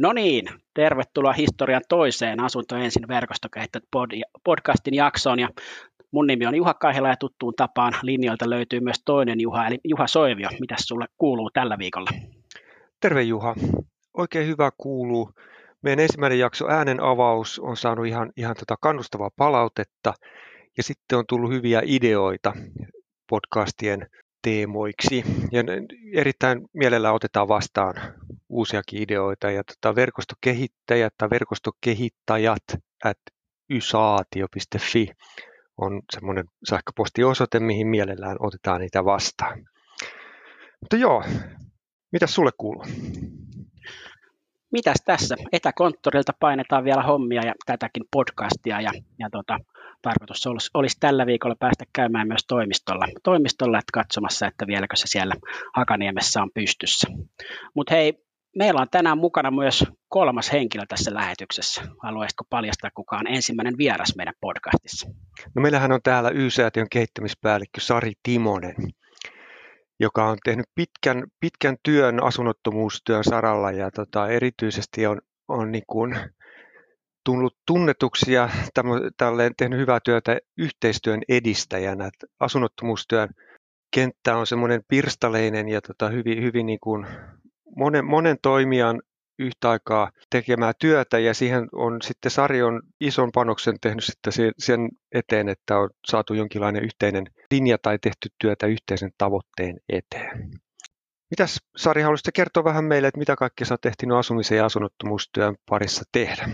No niin, tervetuloa historian toiseen Asunto ensin verkostokehittäjät podcastin jaksoon. Ja mun nimi on Juha Kaihela ja tuttuun tapaan linjoilta löytyy myös toinen Juha, eli Juha Soivio. Mitäs sulle kuuluu tällä viikolla? Terve Juha. Oikein hyvä kuuluu. Meidän ensimmäinen jakso äänen avaus on saanut ihan, ihan tota kannustavaa palautetta ja sitten on tullut hyviä ideoita podcastien teemoiksi. Ja erittäin mielellä otetaan vastaan uusiakin ideoita. Ja tota, verkostokehittäjät tai verkostokehittäjät at ysaatio.fi on semmoinen sähköpostiosoite, mihin mielellään otetaan niitä vastaan. Mutta joo, mitä sulle kuuluu? Mitäs tässä? Etäkonttorilta painetaan vielä hommia ja tätäkin podcastia ja, ja tota, tarkoitus olisi, olisi tällä viikolla päästä käymään myös toimistolla, toimistolla että katsomassa, että vieläkö se siellä Hakaniemessä on pystyssä. Mutta hei, meillä on tänään mukana myös kolmas henkilö tässä lähetyksessä. Haluaisitko paljastaa kukaan ensimmäinen vieras meidän podcastissa? No meillähän on täällä Y-säätiön kehittämispäällikkö Sari Timonen, joka on tehnyt pitkän, pitkän työn asunnottomuustyön saralla ja tota, erityisesti on, on niin kuin tullut tunnetuksi ja tälleen tehnyt hyvää työtä yhteistyön edistäjänä. Asunnottomuustyön kenttä on semmoinen pirstaleinen ja tota, hyvin, hyvin niin kuin monen, monen toimijan yhtä aikaa tekemää työtä ja siihen on sitten Sari on ison panoksen tehnyt sitten sen eteen, että on saatu jonkinlainen yhteinen linja tai tehty työtä yhteisen tavoitteen eteen. Mitäs Sari, haluaisitko kertoa vähän meille, että mitä kaikkea sä oot tehtinyt asumisen ja asunnottomuustyön parissa tehdä?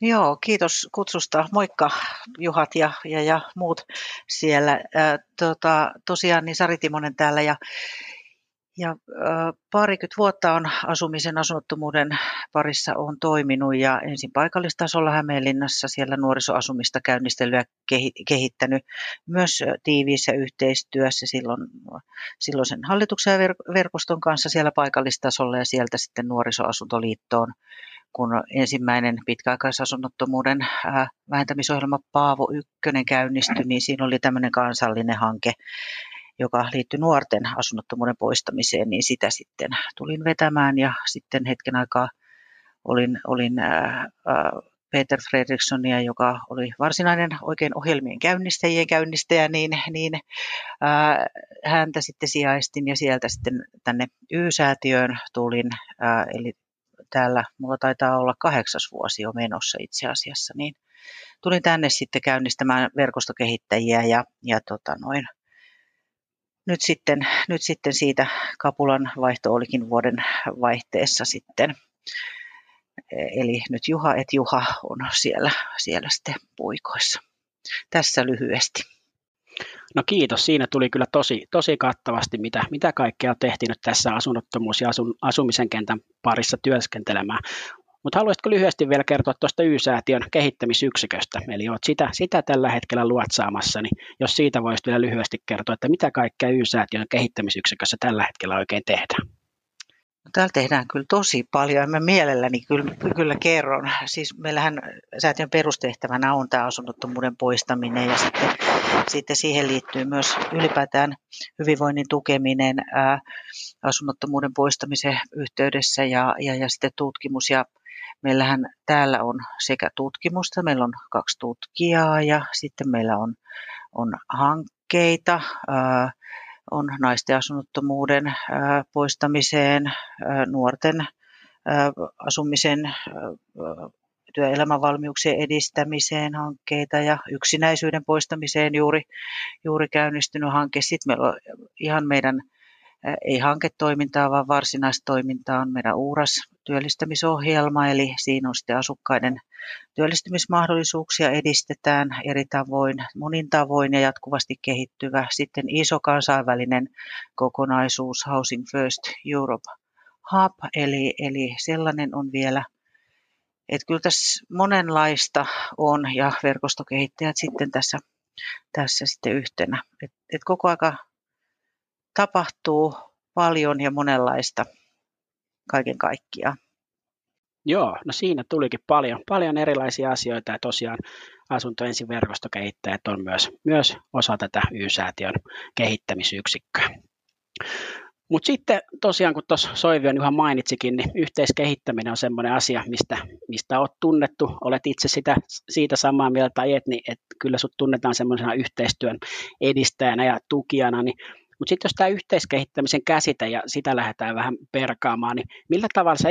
Joo, kiitos kutsusta. Moikka Juhat ja, ja, ja muut siellä. Ää, tota, tosiaan niin Sari Timonen täällä ja, ja parikymmentä vuotta on asumisen asunnottomuuden parissa on toiminut ja ensin paikallistasolla Hämeenlinnassa siellä nuorisoasumista käynnistelyä kehittänyt myös tiiviissä yhteistyössä silloin, silloisen hallituksen verkoston kanssa siellä paikallistasolla ja sieltä sitten nuorisoasuntoliittoon kun ensimmäinen pitkäaikaisasunnottomuuden vähentämisohjelma Paavo 1 käynnistyi, niin siinä oli tämmöinen kansallinen hanke, joka liittyi nuorten asunnottomuuden poistamiseen, niin sitä sitten tulin vetämään. Ja sitten hetken aikaa olin, olin ää, Peter Fredrikssonia, joka oli varsinainen oikein ohjelmien käynnistäjien käynnistäjä, niin, niin ää, häntä sitten sijaistin ja sieltä sitten tänne Y-säätiöön tulin, ää, eli täällä, mulla taitaa olla kahdeksas vuosi jo menossa itse asiassa, niin tulin tänne sitten käynnistämään verkostokehittäjiä ja, ja tota noin, nyt sitten, nyt sitten siitä kapulan vaihto olikin vuoden vaihteessa sitten. Eli nyt Juha et Juha on siellä, siellä sitten puikoissa. Tässä lyhyesti. No kiitos, siinä tuli kyllä tosi, tosi kattavasti, mitä, mitä kaikkea tehtiin nyt tässä asunnottomuus- ja asun, asumisen kentän parissa työskentelemään. Mutta haluaisitko lyhyesti vielä kertoa tuosta Y-säätiön kehittämisyksiköstä? Eli olet sitä, sitä tällä hetkellä luotsaamassa, niin jos siitä voisit vielä lyhyesti kertoa, että mitä kaikkea Y-säätiön kehittämisyksikössä tällä hetkellä oikein tehdään? No, täällä tehdään kyllä tosi paljon ja mä mielelläni kyllä, kyllä kerron. Siis meillähän säätiön perustehtävänä on tämä asunnottomuuden poistaminen ja sitten, sitten siihen liittyy myös ylipäätään hyvinvoinnin tukeminen ää, asunnottomuuden poistamisen yhteydessä ja, ja, ja sitten tutkimus. Ja meillähän täällä on sekä tutkimusta, meillä on kaksi tutkijaa ja sitten meillä on, on hankkeita. On naisten asunnottomuuden poistamiseen, nuorten asumisen työelämävalmiuksien edistämiseen hankkeita ja yksinäisyyden poistamiseen juuri, juuri käynnistynyt hanke. Sitten meillä on ihan meidän ei hanketoimintaa, vaan varsinaista toimintaa on meidän uuras työllistämisohjelma, eli siinä on sitten asukkaiden työllistymismahdollisuuksia edistetään eri tavoin, monin tavoin ja jatkuvasti kehittyvä. Sitten iso kansainvälinen kokonaisuus Housing First Europe Hub, eli, eli sellainen on vielä että kyllä tässä monenlaista on ja verkostokehittäjät sitten tässä, tässä sitten yhtenä. Et, et koko aika tapahtuu paljon ja monenlaista kaiken kaikkiaan. Joo, no siinä tulikin paljon, paljon erilaisia asioita ja tosiaan asunto ensin verkostokehittäjät on myös, myös osa tätä Y-säätiön kehittämisyksikköä. Mutta sitten tosiaan, kun tuossa Soivion Juha mainitsikin, niin yhteiskehittäminen on semmoinen asia, mistä, mistä olet tunnettu. Olet itse sitä, siitä samaa mieltä tai et, niin että kyllä sut tunnetaan semmoisena yhteistyön edistäjänä ja tukijana. Niin, mutta sitten jos tämä yhteiskehittämisen käsite ja sitä lähdetään vähän perkaamaan, niin millä tavalla sä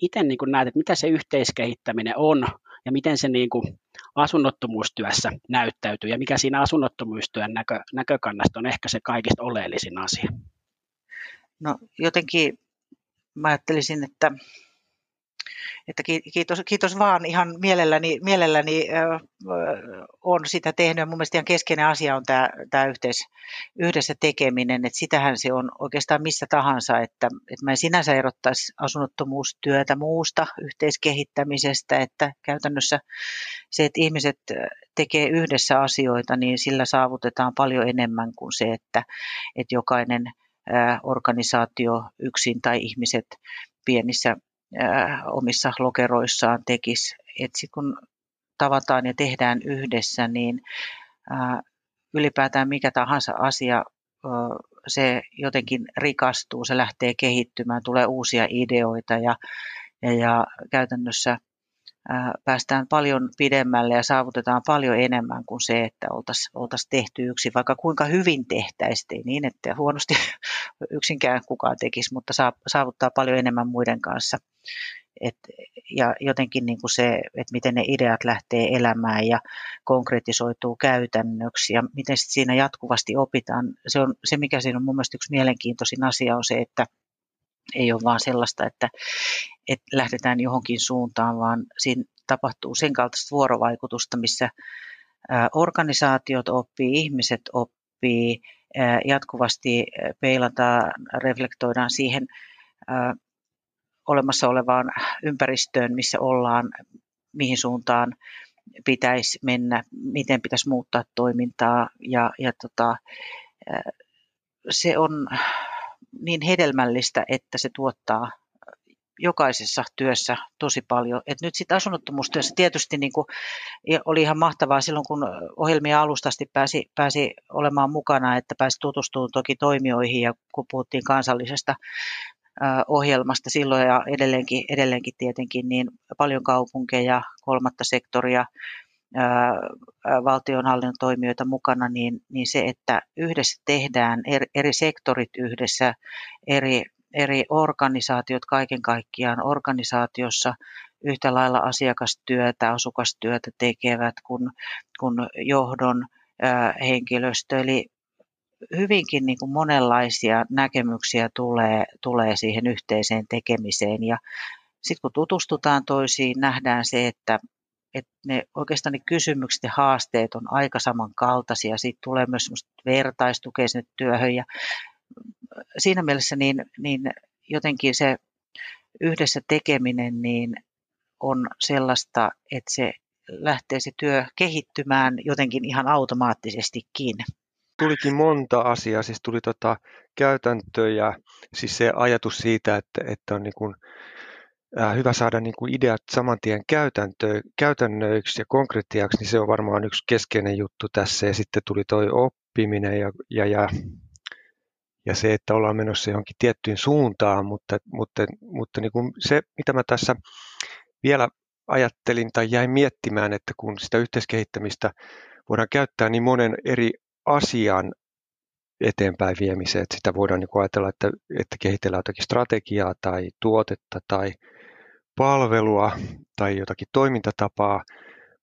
itse niin näet, että mitä se yhteiskehittäminen on ja miten se niin kuin asunnottomuustyössä näyttäytyy ja mikä siinä asunnottomuustyön näkö, näkökannasta on ehkä se kaikista oleellisin asia? No jotenkin mä ajattelisin, että, että kiitos, kiitos vaan ihan mielelläni, mielelläni äh, on sitä tehnyt. Mun mielestä ihan keskeinen asia on tämä, tämä yhteis, yhdessä tekeminen, että sitähän se on oikeastaan missä tahansa, että, että mä en sinänsä erottaisi asunnottomuustyötä muusta yhteiskehittämisestä, että käytännössä se, että ihmiset tekee yhdessä asioita, niin sillä saavutetaan paljon enemmän kuin se, että, että jokainen – organisaatio yksin tai ihmiset pienissä omissa lokeroissaan tekisi. Et sit kun tavataan ja tehdään yhdessä, niin ylipäätään mikä tahansa asia, se jotenkin rikastuu, se lähtee kehittymään, tulee uusia ideoita ja, ja, ja käytännössä päästään paljon pidemmälle ja saavutetaan paljon enemmän kuin se, että oltaisiin oltais tehty yksi, vaikka kuinka hyvin tehtäisiin, niin että huonosti yksinkään kukaan tekisi, mutta saavuttaa paljon enemmän muiden kanssa. Et, ja jotenkin niin kuin se, että miten ne ideat lähtee elämään ja konkretisoituu käytännöksi ja miten sit siinä jatkuvasti opitaan. Se, on, se, mikä siinä on mun mielestä yksi mielenkiintoisin asia, on se, että ei ole vaan sellaista, että, että lähdetään johonkin suuntaan, vaan siinä tapahtuu sen kaltaista vuorovaikutusta, missä organisaatiot oppii, ihmiset oppii, jatkuvasti peilataan, reflektoidaan siihen olemassa olevaan ympäristöön, missä ollaan, mihin suuntaan pitäisi mennä, miten pitäisi muuttaa toimintaa ja, ja tota, se on niin hedelmällistä, että se tuottaa jokaisessa työssä tosi paljon. Et nyt sitten asunnottomuustyössä tietysti niin kuin, oli ihan mahtavaa silloin, kun ohjelmia alustasti pääsi, pääsi olemaan mukana, että pääsi tutustumaan toki toimijoihin ja kun puhuttiin kansallisesta ohjelmasta silloin ja edelleenkin, edelleenkin tietenkin niin paljon kaupunkeja, kolmatta sektoria, valtionhallinnon toimijoita mukana, niin, niin se, että yhdessä tehdään eri, eri sektorit yhdessä, eri, eri organisaatiot kaiken kaikkiaan organisaatiossa yhtä lailla asiakastyötä, asukastyötä tekevät kuin, kuin johdon henkilöstö. Eli hyvinkin niin kuin monenlaisia näkemyksiä tulee, tulee siihen yhteiseen tekemiseen ja sitten kun tutustutaan toisiin, nähdään se, että että ne, oikeastaan ne kysymykset ja haasteet on aika samankaltaisia. Siitä tulee myös semmoista vertaistukea sinne työhön ja siinä mielessä niin, niin jotenkin se yhdessä tekeminen niin on sellaista, että se lähtee se työ kehittymään jotenkin ihan automaattisestikin. Tulikin monta asiaa, siis tuli tota käytäntöjä, siis se ajatus siitä, että, että on niin kuin hyvä saada niin kuin ideat saman tien käytännöiksi ja konkretiaksi, niin se on varmaan yksi keskeinen juttu tässä. Ja sitten tuli tuo oppiminen ja, ja, ja, ja se, että ollaan menossa johonkin tiettyyn suuntaan, mutta, mutta, mutta niin kuin se, mitä mä tässä vielä ajattelin tai jäin miettimään, että kun sitä yhteiskehittämistä voidaan käyttää niin monen eri asian eteenpäin viemiseen, että sitä voidaan niin ajatella, että, että kehitellään jotakin strategiaa tai tuotetta tai palvelua tai jotakin toimintatapaa,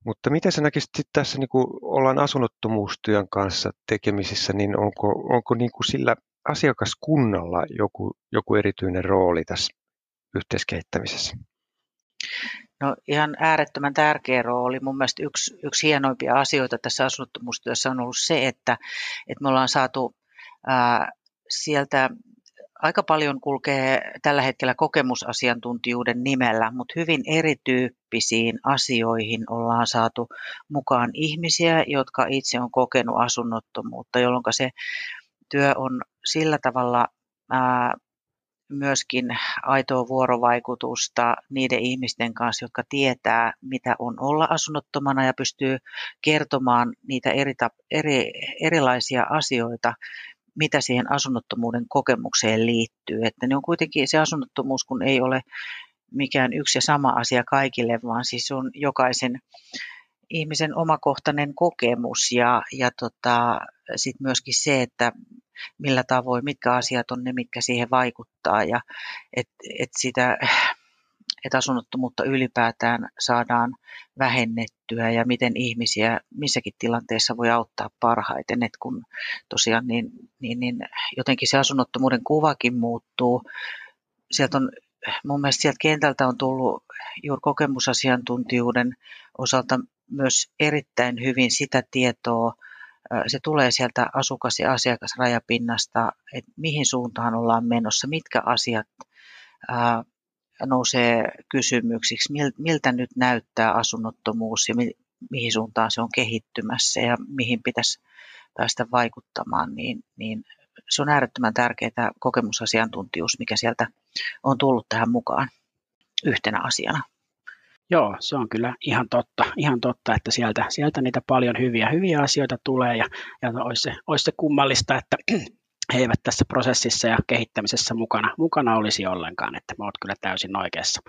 mutta miten sä näkisit sit tässä, niin kuin ollaan asunnottomuustyön kanssa tekemisissä, niin onko, onko niin kuin sillä asiakaskunnalla joku, joku erityinen rooli tässä yhteiskehittämisessä? No ihan äärettömän tärkeä rooli. Mun mielestä yksi, yksi hienoimpia asioita tässä asunnottomuustyössä on ollut se, että, että me ollaan saatu ää, sieltä aika paljon kulkee tällä hetkellä kokemusasiantuntijuuden nimellä, mutta hyvin erityyppisiin asioihin ollaan saatu mukaan ihmisiä, jotka itse on kokenut asunnottomuutta, jolloin se työ on sillä tavalla ää, myöskin aitoa vuorovaikutusta niiden ihmisten kanssa, jotka tietää, mitä on olla asunnottomana ja pystyy kertomaan niitä eri, eri, erilaisia asioita, mitä siihen asunnottomuuden kokemukseen liittyy. Että ne on kuitenkin se asunnottomuus, kun ei ole mikään yksi ja sama asia kaikille, vaan siis on jokaisen ihmisen omakohtainen kokemus ja, ja tota, sitten myöskin se, että millä tavoin, mitkä asiat on ne, mitkä siihen vaikuttaa ja että et sitä että asunnottomuutta ylipäätään saadaan vähennettyä ja miten ihmisiä missäkin tilanteessa voi auttaa parhaiten. Et kun tosiaan niin, niin, niin jotenkin se asunnottomuuden kuvakin muuttuu. Sieltä on, mun mielestä sieltä kentältä on tullut juuri kokemusasiantuntijuuden osalta myös erittäin hyvin sitä tietoa, se tulee sieltä asukas- ja asiakasrajapinnasta, että mihin suuntaan ollaan menossa, mitkä asiat nousee kysymyksiksi, miltä nyt näyttää asunnottomuus ja mihin suuntaan se on kehittymässä ja mihin pitäisi päästä vaikuttamaan, niin, niin se on äärettömän tärkeää kokemusasiantuntijuus, mikä sieltä on tullut tähän mukaan yhtenä asiana. Joo, se on kyllä ihan totta, ihan totta että sieltä, sieltä niitä paljon hyviä, hyviä asioita tulee ja, ja olisi, se, olisi se kummallista, että he eivät tässä prosessissa ja kehittämisessä mukana, mukana olisi ollenkaan, että olet kyllä täysin oikeassa.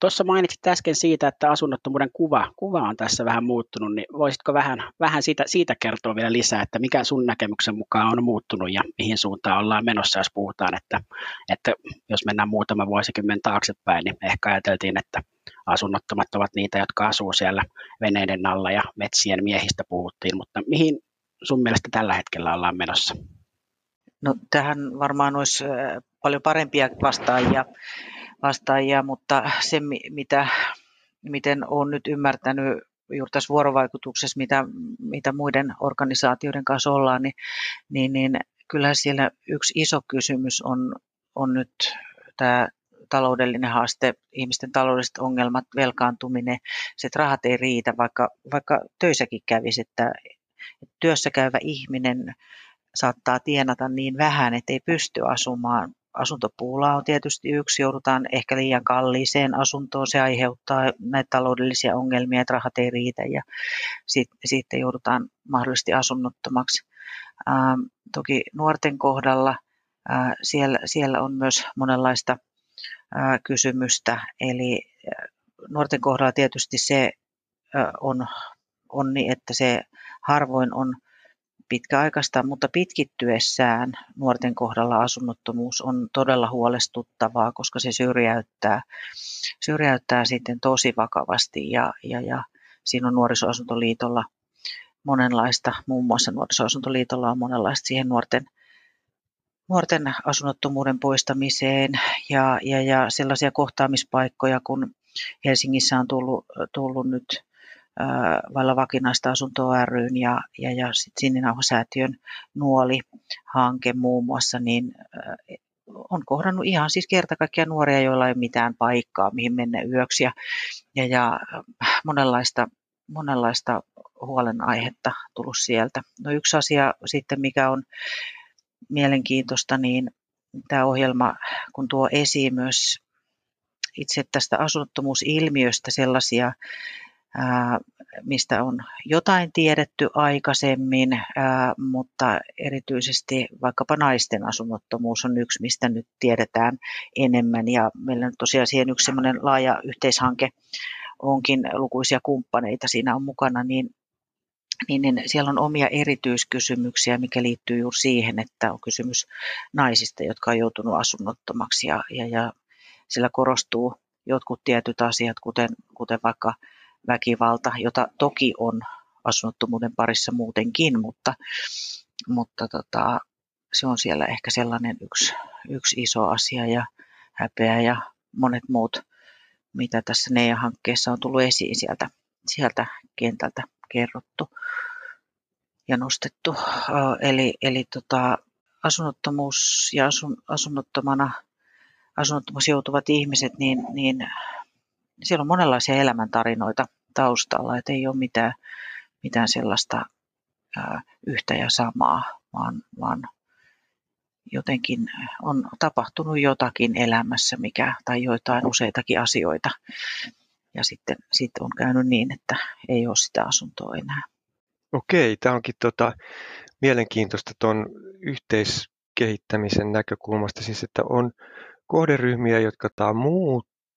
Tuossa mainitsit äsken siitä, että asunnottomuuden kuva, kuva on tässä vähän muuttunut, niin voisitko vähän, vähän siitä, siitä kertoa vielä lisää, että mikä sun näkemyksen mukaan on muuttunut ja mihin suuntaan ollaan menossa, jos puhutaan, että, että jos mennään muutama vuosikymmen taaksepäin, niin ehkä ajateltiin, että asunnottomat ovat niitä, jotka asuu siellä veneiden alla ja metsien miehistä puhuttiin, mutta mihin sun mielestä tällä hetkellä ollaan menossa? No tähän varmaan olisi paljon parempia vastaajia, vastaajia mutta se mitä, miten olen nyt ymmärtänyt juuri tässä vuorovaikutuksessa, mitä, mitä muiden organisaatioiden kanssa ollaan, niin, niin, niin kyllä siellä yksi iso kysymys on, on nyt tämä taloudellinen haaste, ihmisten taloudelliset ongelmat, velkaantuminen, se, että rahat ei riitä, vaikka, vaikka töissäkin kävisi, että työssä käyvä ihminen saattaa tienata niin vähän, että ei pysty asumaan. Asuntopuula on tietysti yksi, joudutaan ehkä liian kalliiseen asuntoon, se aiheuttaa näitä taloudellisia ongelmia, että rahat ei riitä ja sitten, joudutaan mahdollisesti asunnottomaksi. Ähm, toki nuorten kohdalla äh, siellä, siellä on myös monenlaista äh, kysymystä, eli äh, nuorten kohdalla tietysti se on, on niin, että se harvoin on pitkäaikaista, mutta pitkittyessään nuorten kohdalla asunnottomuus on todella huolestuttavaa, koska se syrjäyttää, syrjäyttää sitten tosi vakavasti. Ja, ja, ja siinä on nuorisoasuntoliitolla monenlaista, muun muassa nuorisoasuntoliitolla on monenlaista siihen nuorten, nuorten asunnottomuuden poistamiseen. Ja, ja, ja sellaisia kohtaamispaikkoja, kun Helsingissä on tullut, tullut nyt vailla vakinaista asuntoa ryn ja, ja, ja sit Sininauhasäätiön Nuoli-hanke muun muassa, niin on kohdannut ihan siis kerta kaikkiaan nuoria, joilla ei ole mitään paikkaa, mihin mennä yöksi ja, ja, ja monenlaista, monenlaista huolenaihetta tullut sieltä. No yksi asia sitten, mikä on mielenkiintoista, niin tämä ohjelma, kun tuo esiin myös itse tästä asunnottomuusilmiöstä sellaisia mistä on jotain tiedetty aikaisemmin, mutta erityisesti vaikkapa naisten asunnottomuus on yksi, mistä nyt tiedetään enemmän. Ja meillä on tosiaan siihen yksi semmoinen laaja yhteishanke onkin lukuisia kumppaneita siinä on mukana, niin niin, niin siellä on omia erityiskysymyksiä, mikä liittyy juuri siihen, että on kysymys naisista, jotka on joutunut asunnottomaksi ja, ja, ja sillä korostuu jotkut tietyt asiat, kuten, kuten vaikka väkivalta, jota toki on asunnottomuuden parissa muutenkin, mutta, mutta tota, se on siellä ehkä sellainen yksi, yksi iso asia ja häpeä ja monet muut, mitä tässä NEA-hankkeessa on tullut esiin sieltä, sieltä kentältä kerrottu ja nostettu. Eli, eli tota, asunnottomuus ja asun, asunnottomana asunnottomuus joutuvat ihmiset, niin, niin siellä on monenlaisia elämäntarinoita taustalla, että ei ole mitään, mitään sellaista ää, yhtä ja samaa, vaan, vaan jotenkin on tapahtunut jotakin elämässä, mikä, tai joitain useitakin asioita. Ja sitten, sitten on käynyt niin, että ei ole sitä asuntoa enää. Okei, tämä onkin tota, mielenkiintoista tuon yhteiskehittämisen näkökulmasta, siis että on kohderyhmiä, jotka tämä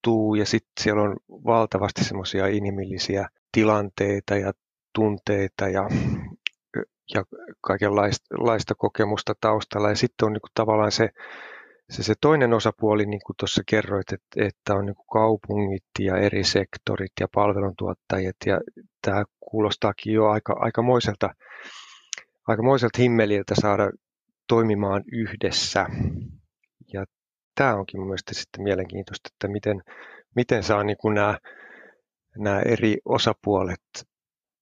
muuttuu ja sitten siellä on valtavasti semmoisia inhimillisiä tilanteita ja tunteita ja, ja kaikenlaista kokemusta taustalla. Ja sitten on niin kuin tavallaan se, se, se toinen osapuoli, niin kuin tuossa kerroit, että, että on niin kuin kaupungit ja eri sektorit ja palveluntuottajat. Ja tämä kuulostaakin jo aika, aikamoiselta, aikamoiselta himmeliltä saada toimimaan yhdessä. Ja tämä onkin mun mielestä sitten mielenkiintoista, että miten, miten saa niin kuin nämä, nämä eri osapuolet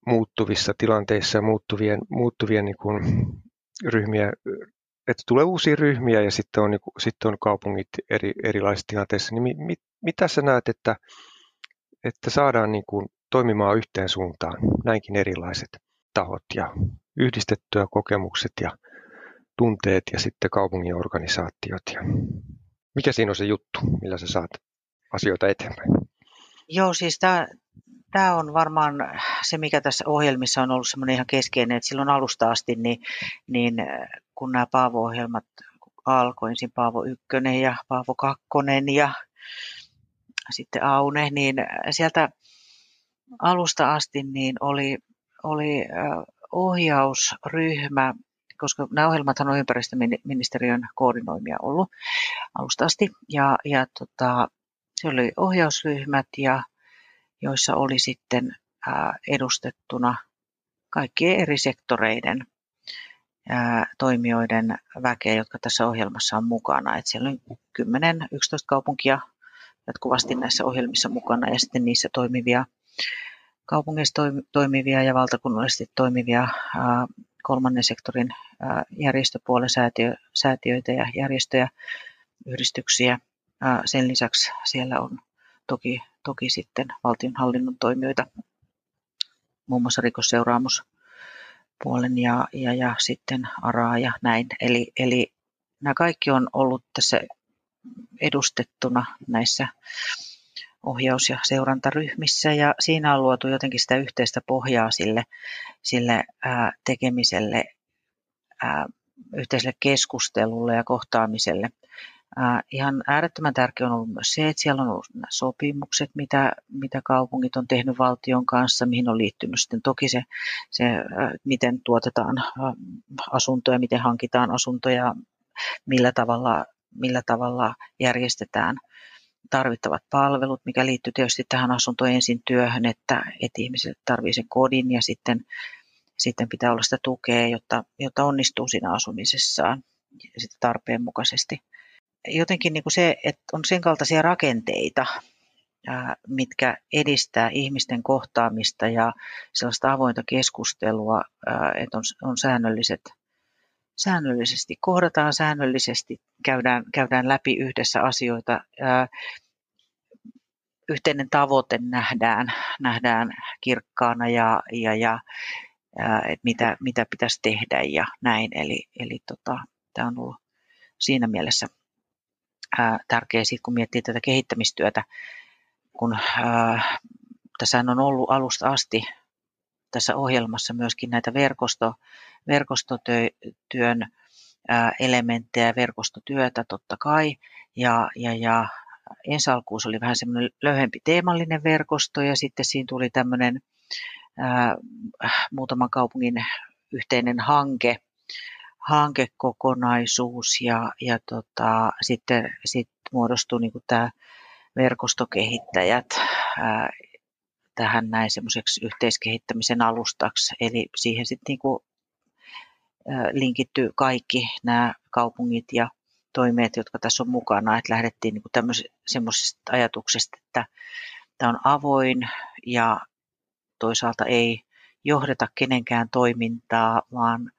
muuttuvissa tilanteissa ja muuttuvien, muuttuvien niin kuin ryhmiä, että tulee uusia ryhmiä ja sitten on, niin kuin, sitten on kaupungit eri, erilaisissa tilanteissa, niin mi, mi, mitä sä näet, että, että saadaan niin kuin toimimaan yhteen suuntaan näinkin erilaiset tahot ja yhdistettyä kokemukset ja tunteet ja sitten kaupungin organisaatiot. Ja mikä siinä on se juttu, millä sä saat asioita eteenpäin? Joo, siis tämä tämä on varmaan se, mikä tässä ohjelmissa on ollut semmoinen ihan keskeinen, että silloin alusta asti, niin, niin kun nämä Paavo-ohjelmat alkoi, ensin Paavo 1 ja Paavo 2 ja sitten Aune, niin sieltä alusta asti niin oli, oli ohjausryhmä, koska nämä ohjelmathan on ympäristöministeriön koordinoimia ollut alusta asti, ja, ja tota, se oli ohjausryhmät ja joissa oli sitten edustettuna kaikkien eri sektoreiden toimijoiden väkeä, jotka tässä ohjelmassa on mukana. Et siellä on 10-11 kaupunkia jatkuvasti näissä ohjelmissa mukana ja sitten niissä toimivia kaupungeissa toimivia ja valtakunnallisesti toimivia kolmannen sektorin järjestöpuolen säätiö, säätiöitä ja järjestöjä, yhdistyksiä. Sen lisäksi siellä on toki, toki sitten valtionhallinnon toimijoita, muun muassa rikosseuraamuspuolen ja, ja, ja sitten ARAA ja näin. Eli, eli nämä kaikki on ollut tässä edustettuna näissä ohjaus- ja seurantaryhmissä ja siinä on luotu jotenkin sitä yhteistä pohjaa sille, sille ää, tekemiselle, ää, yhteiselle keskustelulle ja kohtaamiselle. Ihan äärettömän tärkeää on ollut myös se, että siellä on ollut nämä sopimukset, mitä, mitä kaupungit on tehnyt valtion kanssa, mihin on liittynyt sitten toki se, se miten tuotetaan asuntoja, miten hankitaan asuntoja, millä tavalla, millä tavalla järjestetään tarvittavat palvelut, mikä liittyy tietysti tähän asunto ensin työhön, että, että ihmiset tarvitsevat sen kodin ja sitten, sitten pitää olla sitä tukea, jotta, jotta onnistuu siinä asumisessaan sitten tarpeen mukaisesti. Jotenkin niin kuin se, että on sen kaltaisia rakenteita, mitkä edistää ihmisten kohtaamista ja sellaista avointa keskustelua, että on, on säännölliset, säännöllisesti, kohdataan säännöllisesti, käydään, käydään läpi yhdessä asioita, yhteinen tavoite nähdään, nähdään kirkkaana ja, ja, ja että mitä, mitä pitäisi tehdä ja näin. Eli, eli tota, tämä on ollut siinä mielessä tärkeä sit, kun miettii tätä kehittämistyötä, kun tässä on ollut alusta asti tässä ohjelmassa myöskin näitä verkosto, verkostotyön elementtejä, verkostotyötä totta kai, ja, ja, ja ensi alkuun oli vähän semmoinen löyhempi teemallinen verkosto, ja sitten siinä tuli tämmöinen ää, muutaman kaupungin yhteinen hanke, hankekokonaisuus ja, ja tota, sitten sit muodostui niin tämä verkostokehittäjät ää, tähän näin semmoiseksi yhteiskehittämisen alustaksi. Eli siihen sitten niin kuin, linkittyy kaikki nämä kaupungit ja toimeet, jotka tässä on mukana, että lähdettiin niin semmoisesta ajatuksesta, että tämä on avoin ja toisaalta ei johdeta kenenkään toimintaa, vaan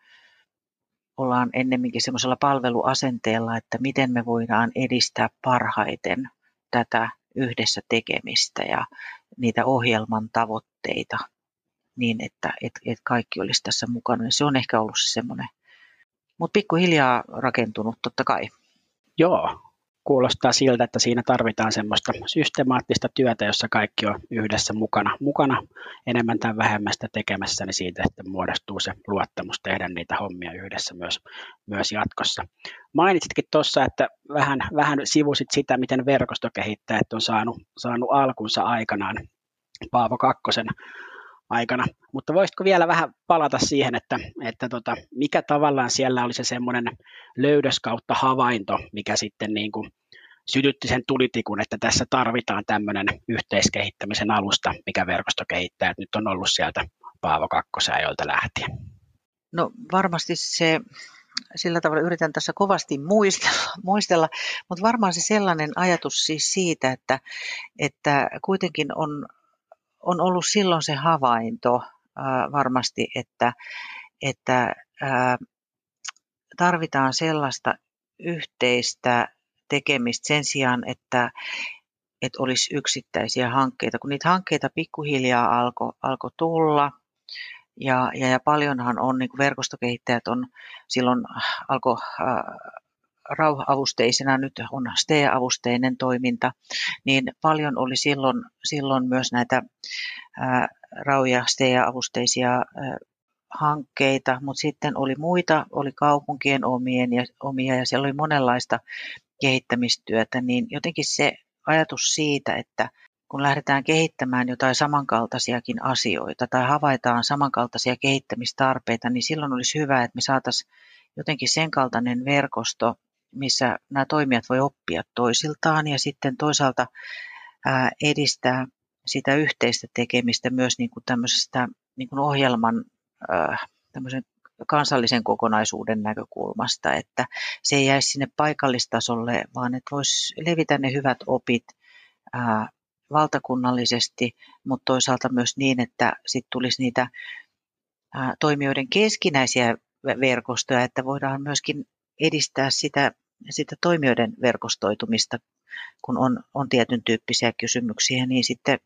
ollaan ennemminkin semmoisella palveluasenteella, että miten me voidaan edistää parhaiten tätä yhdessä tekemistä ja niitä ohjelman tavoitteita niin, että et, et kaikki olisi tässä mukana. Se on ehkä ollut se semmoinen, mutta pikkuhiljaa rakentunut totta kai. Joo, kuulostaa siltä, että siinä tarvitaan semmoista systemaattista työtä, jossa kaikki on yhdessä mukana, mukana enemmän tai vähemmän sitä tekemässä, niin siitä että muodostuu se luottamus tehdä niitä hommia yhdessä myös, myös jatkossa. Mainitsitkin tuossa, että vähän, vähän sivusit sitä, miten verkostokehittäjät on saanut, saanut alkunsa aikanaan Paavo Kakkosen aikana. Mutta voisitko vielä vähän palata siihen, että, että tota, mikä tavallaan siellä oli se semmoinen löydös kautta havainto, mikä sitten niin kuin sytytti sen tulitikun, että tässä tarvitaan tämmöinen yhteiskehittämisen alusta, mikä verkostokehittäjät nyt on ollut sieltä Paavo Kakkosäjöltä lähtien. No varmasti se, sillä tavalla yritän tässä kovasti muistella, muistella mutta varmaan se sellainen ajatus siis siitä, että, että kuitenkin on on ollut silloin se havainto varmasti, että, että tarvitaan sellaista yhteistä tekemistä sen sijaan, että, että olisi yksittäisiä hankkeita, kun niitä hankkeita pikkuhiljaa alkoi alko tulla, ja, ja, ja paljonhan on, niin verkostokehittäjät on silloin alkoi rauha-avusteisena, nyt on STE-avusteinen toiminta, niin paljon oli silloin, silloin myös näitä rau- ja STE-avusteisia hankkeita, mutta sitten oli muita, oli kaupunkien omien ja, omia ja siellä oli monenlaista kehittämistyötä, niin jotenkin se ajatus siitä, että kun lähdetään kehittämään jotain samankaltaisiakin asioita tai havaitaan samankaltaisia kehittämistarpeita, niin silloin olisi hyvä, että me saataisiin jotenkin sen kaltainen verkosto, missä nämä toimijat voi oppia toisiltaan ja sitten toisaalta edistää sitä yhteistä tekemistä myös niin kuin tämmöisestä niin kuin ohjelman tämmöisen kansallisen kokonaisuuden näkökulmasta, että se ei jäisi sinne paikallistasolle, vaan että voisi levitä ne hyvät opit valtakunnallisesti, mutta toisaalta myös niin, että sitten tulisi niitä toimijoiden keskinäisiä verkostoja, että voidaan myöskin edistää sitä sitä toimijoiden verkostoitumista, kun on, on tietyn tyyppisiä kysymyksiä, niin sitten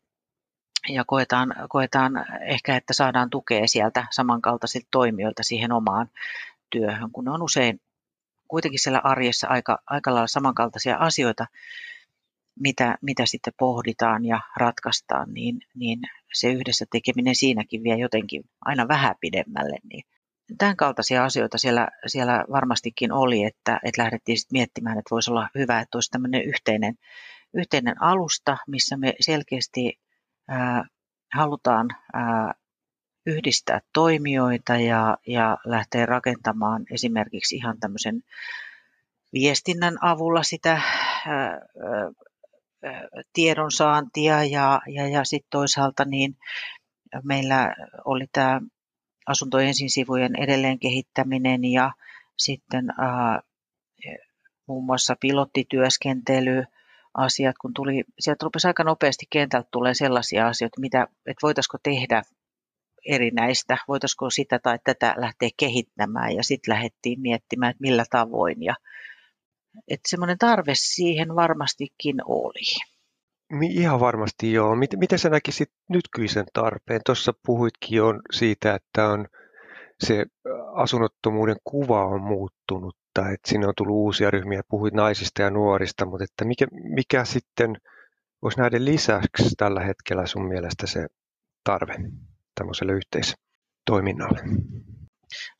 ja koetaan, koetaan ehkä, että saadaan tukea sieltä samankaltaisilta toimijoilta siihen omaan työhön, kun on usein kuitenkin siellä arjessa aika, aika lailla samankaltaisia asioita, mitä, mitä sitten pohditaan ja ratkaistaan, niin, niin se yhdessä tekeminen siinäkin vie jotenkin aina vähän pidemmälle, niin tämän kaltaisia asioita siellä, siellä varmastikin oli, että, että lähdettiin sitten miettimään, että voisi olla hyvä, että olisi tämmöinen yhteinen, yhteinen alusta, missä me selkeästi ää, halutaan ää, yhdistää toimijoita ja, ja lähteä rakentamaan esimerkiksi ihan tämmöisen viestinnän avulla sitä ää, tiedonsaantia ja, ja, ja sitten toisaalta niin meillä oli tämä asunto ensin sivujen edelleen kehittäminen ja sitten ää, muun muassa pilottityöskentely, asiat, kun tuli, sieltä rupesi aika nopeasti kentältä tulee sellaisia asioita, mitä, että voitaisiko tehdä erinäistä, voitaisiko sitä tai tätä lähteä kehittämään ja sitten lähdettiin miettimään, että millä tavoin ja että semmoinen tarve siihen varmastikin oli. Ihan varmasti joo. Miten, miten sä näkisit nykyisen tarpeen? Tuossa puhuitkin jo siitä, että on se asunnottomuuden kuva on muuttunut, tai että sinne on tullut uusia ryhmiä, puhuit naisista ja nuorista, mutta että mikä, mikä sitten olisi näiden lisäksi tällä hetkellä sun mielestä se tarve tämmöiselle yhteistoiminnalle?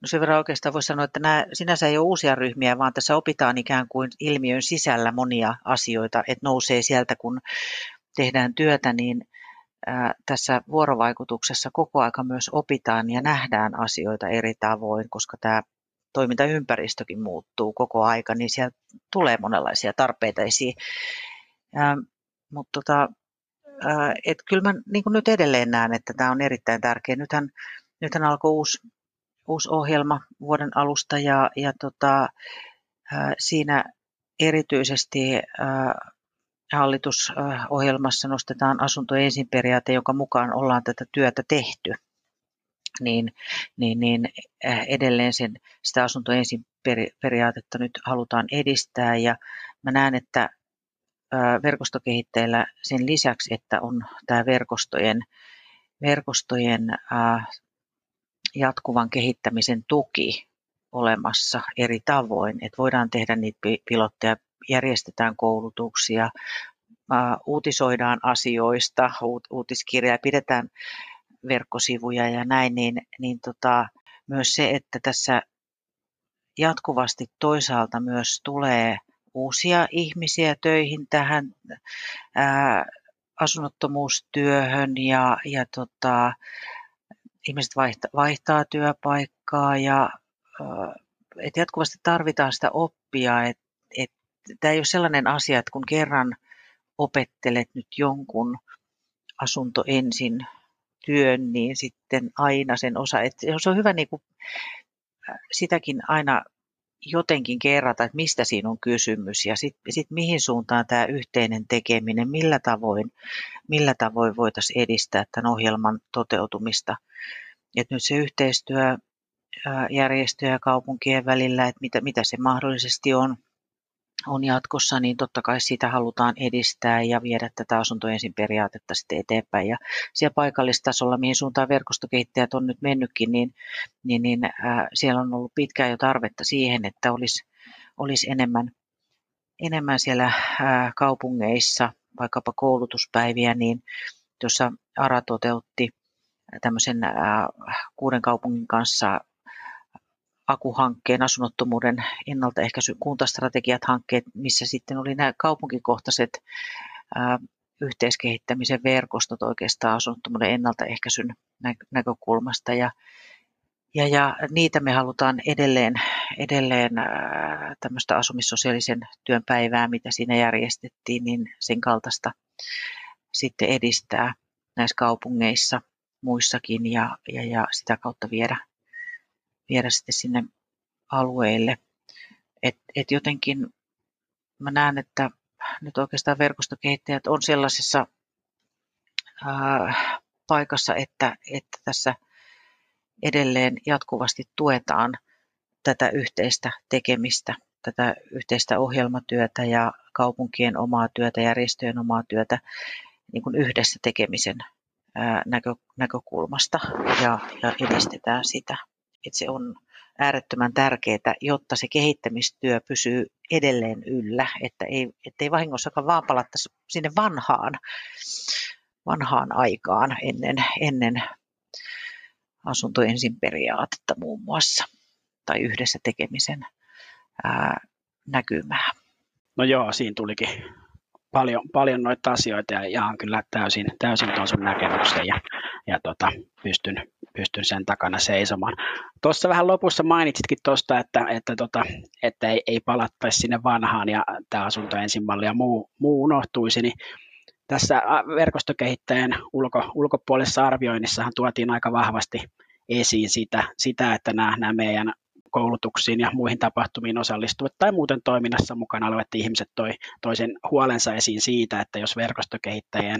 No sen verran oikeastaan voisi sanoa, että nämä sinänsä ei ole uusia ryhmiä, vaan tässä opitaan ikään kuin ilmiön sisällä monia asioita, että nousee sieltä, kun tehdään työtä, niin tässä vuorovaikutuksessa koko aika myös opitaan ja nähdään asioita eri tavoin, koska tämä toimintaympäristökin muuttuu koko aika, niin siellä tulee monenlaisia tarpeita esiin. Mutta tota, kyllä mä niin nyt edelleen näen, että tämä on erittäin tärkeä. Nythän, nythän alkoi uusi uusi ohjelma vuoden alusta ja, ja tota, siinä erityisesti hallitusohjelmassa nostetaan asunto ensin periaate, jonka mukaan ollaan tätä työtä tehty. Niin, niin, niin edelleen sen, sitä asunto ensin periaatetta nyt halutaan edistää ja mä näen, että verkostokehittäjillä sen lisäksi, että on tämä verkostojen, verkostojen jatkuvan kehittämisen tuki olemassa eri tavoin, että voidaan tehdä niitä pilotteja järjestetään koulutuksia, uutisoidaan asioista, uutiskirjaa, pidetään verkkosivuja ja näin, niin, niin tota, myös se, että tässä jatkuvasti toisaalta myös tulee uusia ihmisiä töihin tähän ää, asunnottomuustyöhön ja, ja tota, ihmiset vaihtaa, vaihtaa työpaikkaa ja et jatkuvasti tarvitaan sitä oppia, että et, tämä ei ole sellainen asia, että kun kerran opettelet nyt jonkun asunto ensin työn, niin sitten aina sen osa, että se on hyvä niin kuin sitäkin aina jotenkin kerrata, että mistä siinä on kysymys ja sitten sit mihin suuntaan tämä yhteinen tekeminen, millä tavoin, millä tavoin voitaisiin edistää tämän ohjelman toteutumista. Et nyt se yhteistyö järjestöjä ja kaupunkien välillä, että mitä, mitä se mahdollisesti on, on jatkossa, niin totta kai sitä halutaan edistää ja viedä tätä asunto ensin periaatetta sitten eteenpäin. Ja siellä paikallistasolla, mihin suuntaan verkostokehittäjät on nyt mennytkin, niin, niin, niin äh, siellä on ollut pitkään jo tarvetta siihen, että olisi, olisi enemmän, enemmän siellä äh, kaupungeissa vaikkapa koulutuspäiviä, niin tuossa ARA toteutti tämmöisen äh, kuuden kaupungin kanssa akuhankkeen, asunnottomuuden ennaltaehkäisy, kuntastrategiat hankkeet, missä sitten oli nämä kaupunkikohtaiset ää, yhteiskehittämisen verkostot oikeastaan asunnottomuuden ennaltaehkäisyn näkökulmasta. Ja, ja, ja niitä me halutaan edelleen, edelleen tämmöistä asumissosiaalisen työn päivää, mitä siinä järjestettiin, niin sen kaltaista sitten edistää näissä kaupungeissa muissakin ja, ja, ja sitä kautta viedä, viedä sitten sinne alueille. Et, et jotenkin mä näen, että nyt oikeastaan verkostokehittäjät on sellaisessa ää, paikassa, että, että tässä edelleen jatkuvasti tuetaan tätä yhteistä tekemistä, tätä yhteistä ohjelmatyötä ja kaupunkien omaa työtä, järjestöjen omaa työtä niin kuin yhdessä tekemisen näkö, näkökulmasta ja, ja edistetään sitä että se on äärettömän tärkeää, jotta se kehittämistyö pysyy edelleen yllä, että ei, ettei vahingossakaan vaan palattaisi sinne vanhaan, vanhaan aikaan ennen, ennen asunto ensin periaatetta muun muassa tai yhdessä tekemisen ää, näkymää. No joo, siinä tulikin paljon, paljon noita asioita ja jaan kyllä täysin, täysin tuon sun näkemyksen ja, ja tota, pystyn, pystyn sen takana seisomaan. Tuossa vähän lopussa mainitsitkin tuosta, että, että, tota, että ei, ei palattaisi sinne vanhaan ja tämä asunto ensin ja muu, muu unohtuisi, niin tässä verkostokehittäjän ulko, ulkopuolisessa arvioinnissahan tuotiin aika vahvasti esiin sitä, sitä että nämä, nämä meidän koulutuksiin ja muihin tapahtumiin osallistuvat tai muuten toiminnassa mukana olevat ihmiset toi, toi sen huolensa esiin siitä, että jos verkostokehittäjien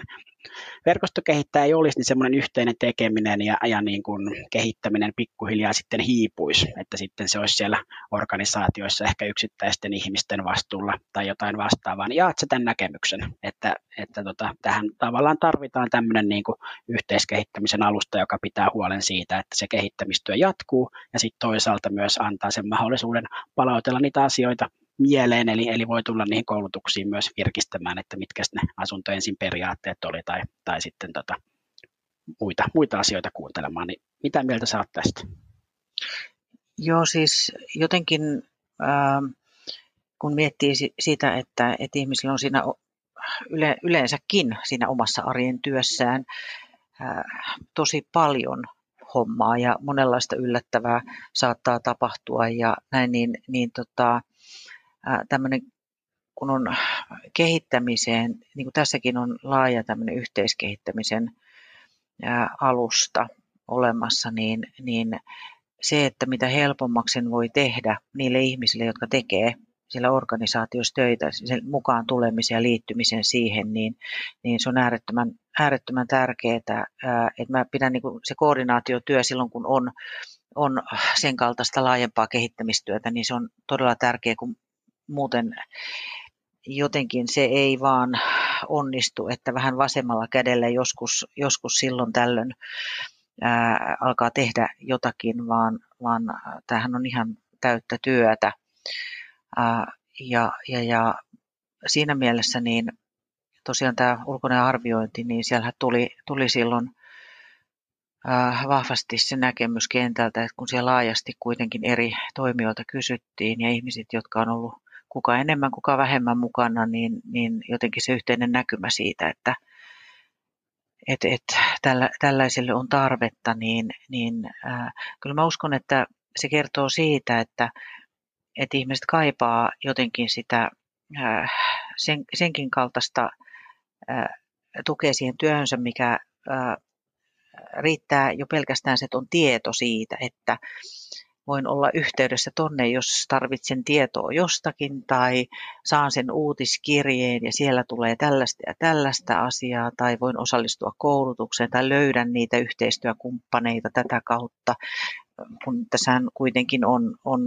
verkostokehittäjä ei olisi, niin semmoinen yhteinen tekeminen ja, ja niin kuin kehittäminen pikkuhiljaa sitten hiipuisi, että sitten se olisi siellä organisaatioissa ehkä yksittäisten ihmisten vastuulla tai jotain vastaavaa. Niin jaat tämän näkemyksen, että, että tota, tähän tavallaan tarvitaan tämmöinen niin kuin yhteiskehittämisen alusta, joka pitää huolen siitä, että se kehittämistyö jatkuu ja sitten toisaalta myös antaa sen mahdollisuuden palautella niitä asioita, mieleen, eli, eli voi tulla niihin koulutuksiin myös virkistämään, että mitkä ne asunto ensin periaatteet oli tai, tai sitten tota, muita, muita asioita kuuntelemaan. Niin mitä mieltä sä oot tästä? Joo, siis jotenkin äh, kun miettii sitä, että, että ihmisillä on siinä yle, yleensäkin siinä omassa arjen työssään äh, tosi paljon hommaa ja monenlaista yllättävää saattaa tapahtua ja näin, niin, niin tota, tämmöinen, kun on kehittämiseen, niin kuin tässäkin on laaja tämmöinen yhteiskehittämisen alusta olemassa, niin, niin se, että mitä helpommaksi sen voi tehdä niille ihmisille, jotka tekee siellä organisaatiossa töitä, sen mukaan tulemisen ja liittymisen siihen, niin, niin se on äärettömän, äärettömän tärkeää. Että mä pidän niin se koordinaatiotyö silloin, kun on, on sen kaltaista laajempaa kehittämistyötä, niin se on todella tärkeää, kun muuten jotenkin se ei vaan onnistu, että vähän vasemmalla kädellä joskus, joskus silloin tällöin ää, alkaa tehdä jotakin, vaan, vaan tämähän on ihan täyttä työtä. Ää, ja, ja, ja siinä mielessä niin tosiaan tämä ulkoinen arviointi, niin siellä tuli, tuli silloin vahvasti se näkemys kentältä, että kun siellä laajasti kuitenkin eri toimijoilta kysyttiin ja ihmiset, jotka on ollut kuka enemmän, kuka vähemmän mukana, niin, niin jotenkin se yhteinen näkymä siitä, että et, et, tällä, tällaiselle on tarvetta, niin, niin äh, kyllä mä uskon, että se kertoo siitä, että, että ihmiset kaipaa jotenkin sitä äh, sen, senkin kaltaista äh, tukea siihen työhönsä, mikä äh, riittää jo pelkästään se, että on tieto siitä, että voin olla yhteydessä tonne, jos tarvitsen tietoa jostakin tai saan sen uutiskirjeen ja siellä tulee tällaista ja tällaista asiaa tai voin osallistua koulutukseen tai löydän niitä yhteistyökumppaneita tätä kautta, kun tässä kuitenkin on, on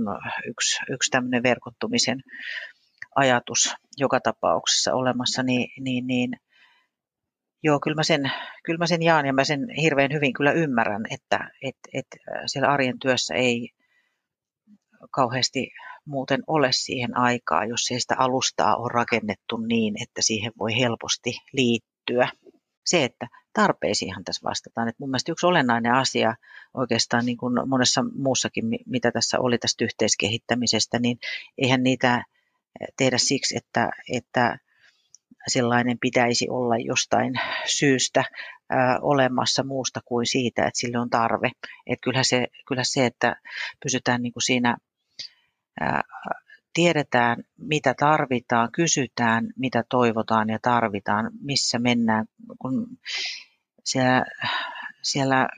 yksi, yksi tämmöinen verkottumisen ajatus joka tapauksessa olemassa, niin, niin, niin Joo, kyllä mä, sen, kyllä mä sen jaan ja mä sen hirveän hyvin kyllä ymmärrän, että et, et siellä arjen työssä ei kauheasti muuten ole siihen aikaa, jos ei sitä alustaa ole rakennettu niin, että siihen voi helposti liittyä. Se, että tarpeisiinhan tässä vastataan. Että mun mielestä yksi olennainen asia oikeastaan niin kuin monessa muussakin, mitä tässä oli tästä yhteiskehittämisestä, niin eihän niitä tehdä siksi, että, että sellainen pitäisi olla jostain syystä olemassa muusta kuin siitä, että sille on tarve. Et kyllähän, se, kyllähän se, että pysytään niin kuin siinä tiedetään, mitä tarvitaan, kysytään, mitä toivotaan ja tarvitaan, missä mennään. Kun siellä, siellä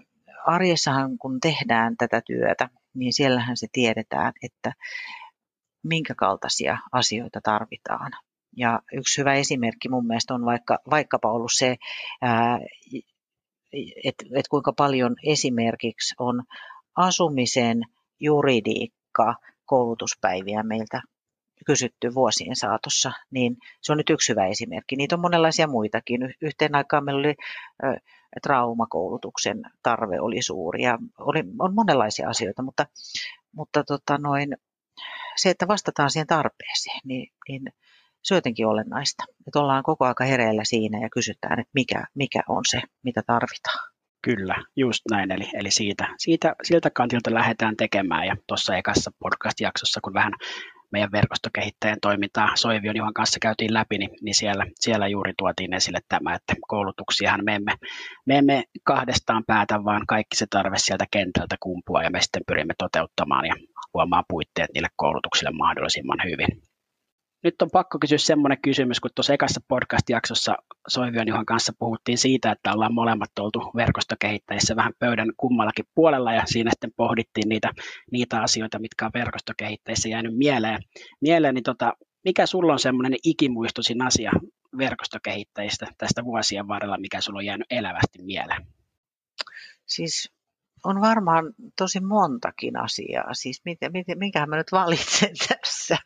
arjessahan, kun tehdään tätä työtä, niin siellähän se tiedetään, että minkä kaltaisia asioita tarvitaan. Ja yksi hyvä esimerkki mun mielestä on vaikka, vaikkapa ollut se, että et kuinka paljon esimerkiksi on asumisen juridiikka koulutuspäiviä meiltä kysytty vuosien saatossa, niin se on nyt yksi hyvä esimerkki. Niitä on monenlaisia muitakin. Yhteen aikaan meillä oli traumakoulutuksen tarve oli suuri ja oli, on monenlaisia asioita, mutta, mutta tota noin, se, että vastataan siihen tarpeeseen, niin, niin se on jotenkin olennaista. Että ollaan koko aika hereillä siinä ja kysytään, että mikä, mikä on se, mitä tarvitaan. Kyllä, just näin. Eli, eli siitä, siitä, siltä kantilta lähdetään tekemään. Ja tuossa ekassa podcast-jaksossa, kun vähän meidän verkostokehittäjän toimintaa Soivion Juhan kanssa käytiin läpi, niin, niin siellä, siellä juuri tuotiin esille tämä, että koulutuksiahan me emme, me emme kahdestaan päätä, vaan kaikki se tarve sieltä kentältä kumpua ja me sitten pyrimme toteuttamaan ja luomaan puitteet niille koulutuksille mahdollisimman hyvin. Nyt on pakko kysyä semmoinen kysymys, kun tuossa ekassa podcast-jaksossa Soivion Juhan kanssa puhuttiin siitä, että ollaan molemmat oltu verkostokehittäjissä vähän pöydän kummallakin puolella ja siinä sitten pohdittiin niitä, niitä asioita, mitkä on verkostokehittäjissä jäänyt mieleen. mieleen niin tota, mikä sulla on semmoinen ikimuistoisin asia verkostokehittäjistä tästä vuosien varrella, mikä sulla on jäänyt elävästi mieleen? Siis on varmaan tosi montakin asiaa. Siis miten, miten, minkä mä nyt valitsen tässä?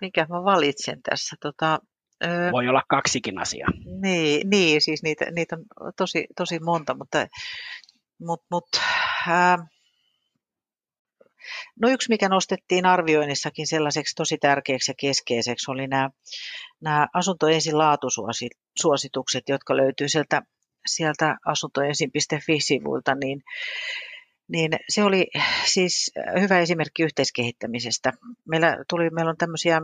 Minkä mä valitsen tässä? Tota, öö, Voi olla kaksikin asiaa. Niin, niin siis niitä, niitä on tosi, tosi monta, mutta mut, mut, ää, No yksi, mikä nostettiin arvioinnissakin sellaiseksi tosi tärkeäksi ja keskeiseksi, oli nämä, nämä asunto ensin laatusuositukset, jotka löytyy sieltä, sieltä asuntoensin.fi-sivuilta, niin niin se oli siis hyvä esimerkki yhteiskehittämisestä. Meillä, tuli, meillä on tämmöisiä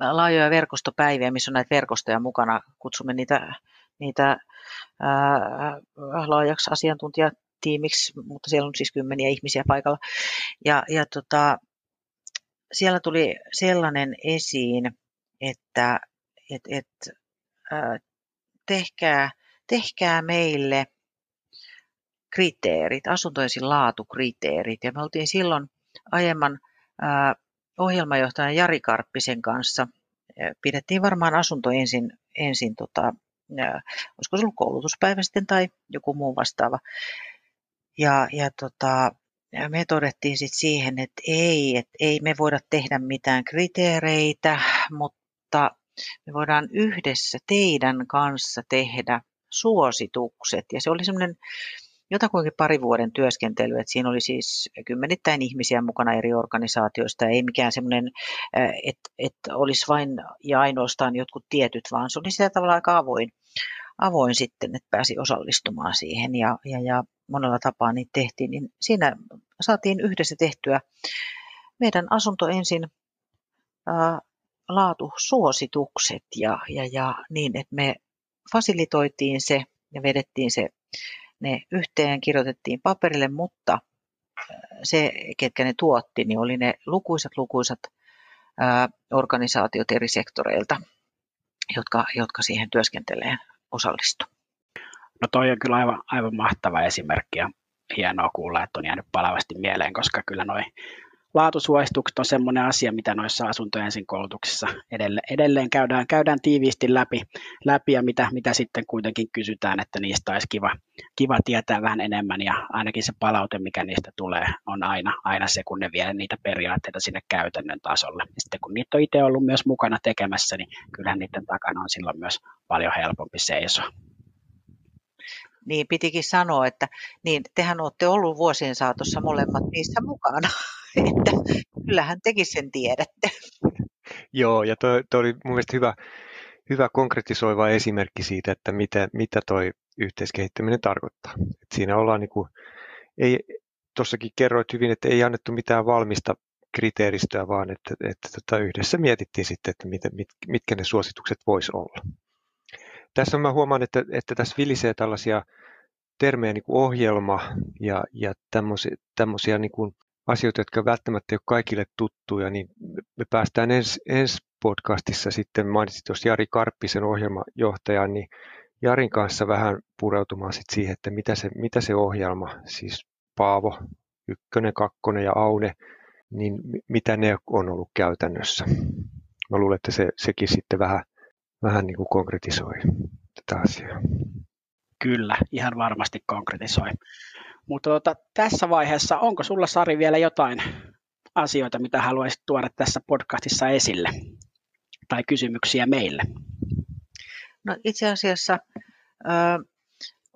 laajoja verkostopäiviä, missä on näitä verkostoja mukana. Kutsumme niitä, niitä ää, laajaksi asiantuntijatiimiksi, mutta siellä on siis kymmeniä ihmisiä paikalla. Ja, ja tota, siellä tuli sellainen esiin, että et, et, ää, tehkää, tehkää meille – kriteerit, asuntoensin laatukriteerit. Ja me oltiin silloin aiemman ohjelmajohtajan Jari Karppisen kanssa, pidettiin varmaan asunto ensin, ensin tota, olisiko se ollut koulutuspäivä sitten tai joku muu vastaava. Ja, ja tota, me todettiin sitten siihen, että ei, että ei me voida tehdä mitään kriteereitä, mutta me voidaan yhdessä teidän kanssa tehdä suositukset. Ja se oli semmoinen jotakuinkin pari vuoden työskentely. että siinä oli siis kymmenittäin ihmisiä mukana eri organisaatioista. Ei mikään semmoinen, että et olisi vain ja ainoastaan jotkut tietyt, vaan se oli sillä tavalla aika avoin, avoin sitten, että pääsi osallistumaan siihen ja, ja, ja monella tapaa niitä tehtiin. Niin siinä saatiin yhdessä tehtyä meidän asunto ensin ää, laatusuositukset ja, ja, ja niin, että me fasilitoitiin se ja vedettiin se ne yhteen, kirjoitettiin paperille, mutta se, ketkä ne tuotti, niin oli ne lukuisat lukuisat organisaatiot eri sektoreilta, jotka, jotka siihen työskenteleen osallistu. No toi on kyllä aivan, aivan mahtava esimerkki ja hienoa kuulla, että on jäänyt palavasti mieleen, koska kyllä noin laatusuositukset on sellainen asia, mitä noissa asuntojen koulutuksissa edelleen, edelleen käydään, käydään tiiviisti läpi, läpi ja mitä, mitä sitten kuitenkin kysytään, että niistä olisi kiva, kiva tietää vähän enemmän ja ainakin se palaute, mikä niistä tulee, on aina, aina se, kun ne vie niitä periaatteita sinne käytännön tasolle. Ja sitten kun niitä on itse ollut myös mukana tekemässä, niin kyllähän niiden takana on silloin myös paljon helpompi seisoa niin pitikin sanoa, että niin, tehän olette ollut vuosien saatossa molemmat niissä mukana, että kyllähän tekin sen tiedätte. Joo, ja toi oli mun mielestä hyvä, hyvä konkretisoiva esimerkki siitä, että mitä, mitä toi yhteiskehittäminen tarkoittaa. Et siinä ollaan niin kuin, ei, tuossakin kerroit hyvin, että ei annettu mitään valmista kriteeristöä, vaan että, että tota yhdessä mietittiin sitten, että mit, mit, mitkä ne suositukset voisi olla tässä mä huomaan, että, että tässä vilisee tällaisia termejä niin kuin ohjelma ja, ja tämmöisiä, tämmöisiä niin kuin asioita, jotka välttämättä ei ole kaikille tuttuja, niin me päästään ensi, ensi podcastissa sitten, mainitsit tuossa Jari Karppisen ohjelmajohtajan, niin Jarin kanssa vähän pureutumaan sit siihen, että mitä se, mitä se ohjelma, siis Paavo, ykkönen, kakkonen ja Aune, niin mitä ne on ollut käytännössä. Mä luulen, että se, sekin sitten vähän vähän niin kuin konkretisoi tätä asiaa. Kyllä, ihan varmasti konkretisoi. Mutta tuota, tässä vaiheessa, onko sulla Sari vielä jotain asioita, mitä haluaisit tuoda tässä podcastissa esille? Tai kysymyksiä meille? No itse asiassa ö,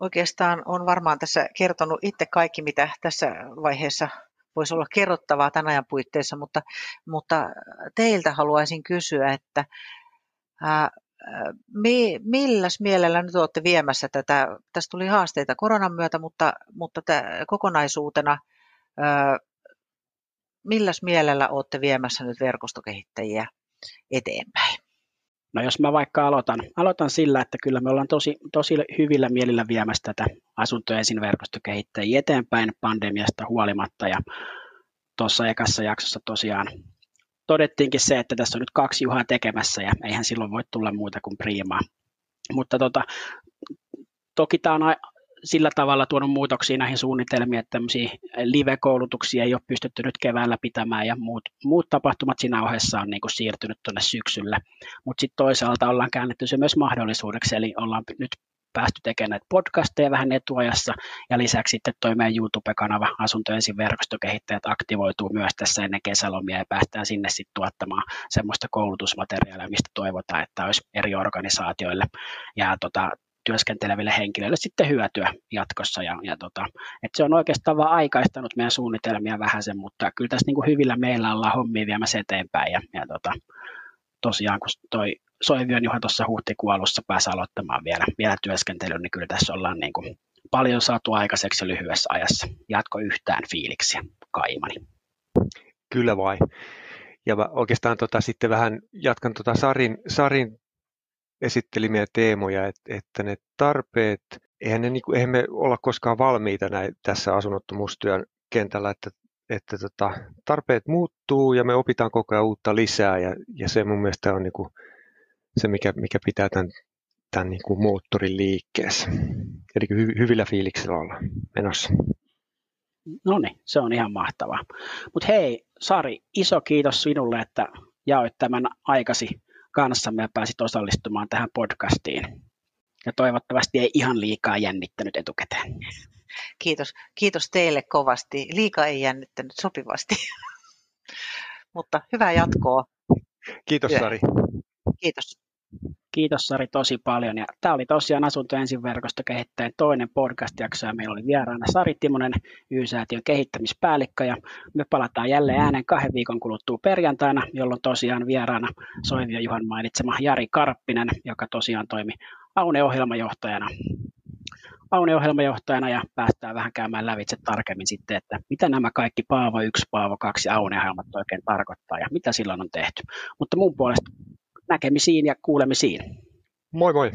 oikeastaan on varmaan tässä kertonut itse kaikki, mitä tässä vaiheessa voisi olla kerrottavaa tämän ajan puitteissa, mutta, mutta teiltä haluaisin kysyä, että milläs mielellä nyt olette viemässä tätä? Tässä tuli haasteita koronan myötä, mutta, mutta tämä kokonaisuutena, milläs mielellä olette viemässä nyt verkostokehittäjiä eteenpäin? No jos mä vaikka aloitan, aloitan sillä, että kyllä me ollaan tosi, tosi hyvillä mielillä viemässä tätä asuntojen ensin verkostokehittäjiä eteenpäin pandemiasta huolimatta ja tuossa ekassa jaksossa tosiaan todettiinkin se, että tässä on nyt kaksi Juhaa tekemässä ja eihän silloin voi tulla muuta kuin priimaa. Mutta tota, toki tämä on sillä tavalla tuonut muutoksia näihin suunnitelmiin, että tämmöisiä live-koulutuksia ei ole pystytty nyt keväällä pitämään ja muut, muut tapahtumat siinä ohessa on niin kuin siirtynyt tuonne syksyllä. Mutta sitten toisaalta ollaan käännetty se myös mahdollisuudeksi, eli ollaan nyt päästy tekemään näitä podcasteja vähän etuajassa ja lisäksi sitten toi meidän YouTube-kanava Asunto ensin verkostokehittäjät aktivoituu myös tässä ennen kesälomia ja päästään sinne sitten tuottamaan semmoista koulutusmateriaalia, mistä toivotaan, että olisi eri organisaatioille ja tota, työskenteleville henkilöille sitten hyötyä jatkossa. Ja, ja tota, että se on oikeastaan vaan aikaistanut meidän suunnitelmia vähän sen, mutta kyllä tässä niin kuin hyvillä meillä ollaan hommia viemässä eteenpäin. Ja, ja tota, tosiaan kun toi Soivion Juha tuossa huhtikuun alussa pääsi aloittamaan vielä, vielä työskentelyn, niin kyllä tässä ollaan niin kuin paljon saatu aikaiseksi lyhyessä ajassa. Jatko yhtään fiiliksiä, kaimani. Kyllä vai. Ja mä oikeastaan tota, sitten vähän jatkan tota Sarin, Sarin esittelimiä teemoja, että, että ne tarpeet, eihän, ne, niin kuin, eihän me olla koskaan valmiita näin, tässä asunnottomuustyön kentällä, että, että tota, tarpeet muuttuu ja me opitaan koko ajan uutta lisää ja, ja se mun mielestä on kuin, se, mikä, mikä pitää tämän, tämän niin kuin moottorin liikkeessä. Eli hy, hyvillä fiiliksillä olla menossa. No niin, se on ihan mahtavaa. Mutta hei, Sari, iso kiitos sinulle, että jaoit tämän aikasi kanssamme ja pääsit osallistumaan tähän podcastiin. Ja toivottavasti ei ihan liikaa jännittänyt etukäteen. Kiitos, kiitos teille kovasti. Liika ei jännittänyt sopivasti. Mutta hyvää jatkoa. Kiitos Sari. Kiitos. Kiitos Sari tosi paljon. Ja tämä oli tosiaan Asunto ensin verkosto toinen podcast-jakso ja meillä oli vieraana Sari Timonen, Y-säätiön kehittämispäällikkö ja me palataan jälleen äänen kahden viikon kuluttua perjantaina, jolloin tosiaan vieraana Soivio Juhan mainitsema Jari Karppinen, joka tosiaan toimi Aune-ohjelmajohtajana Aune-ohjelmajohtajana ja päästään vähän käymään lävitse tarkemmin sitten, että mitä nämä kaikki Paavo 1, Paavo 2 ja Aune-ohjelmat oikein tarkoittaa ja mitä silloin on tehty. Mutta mun puolesta näkemisiin ja kuulemisiin. Moi moi!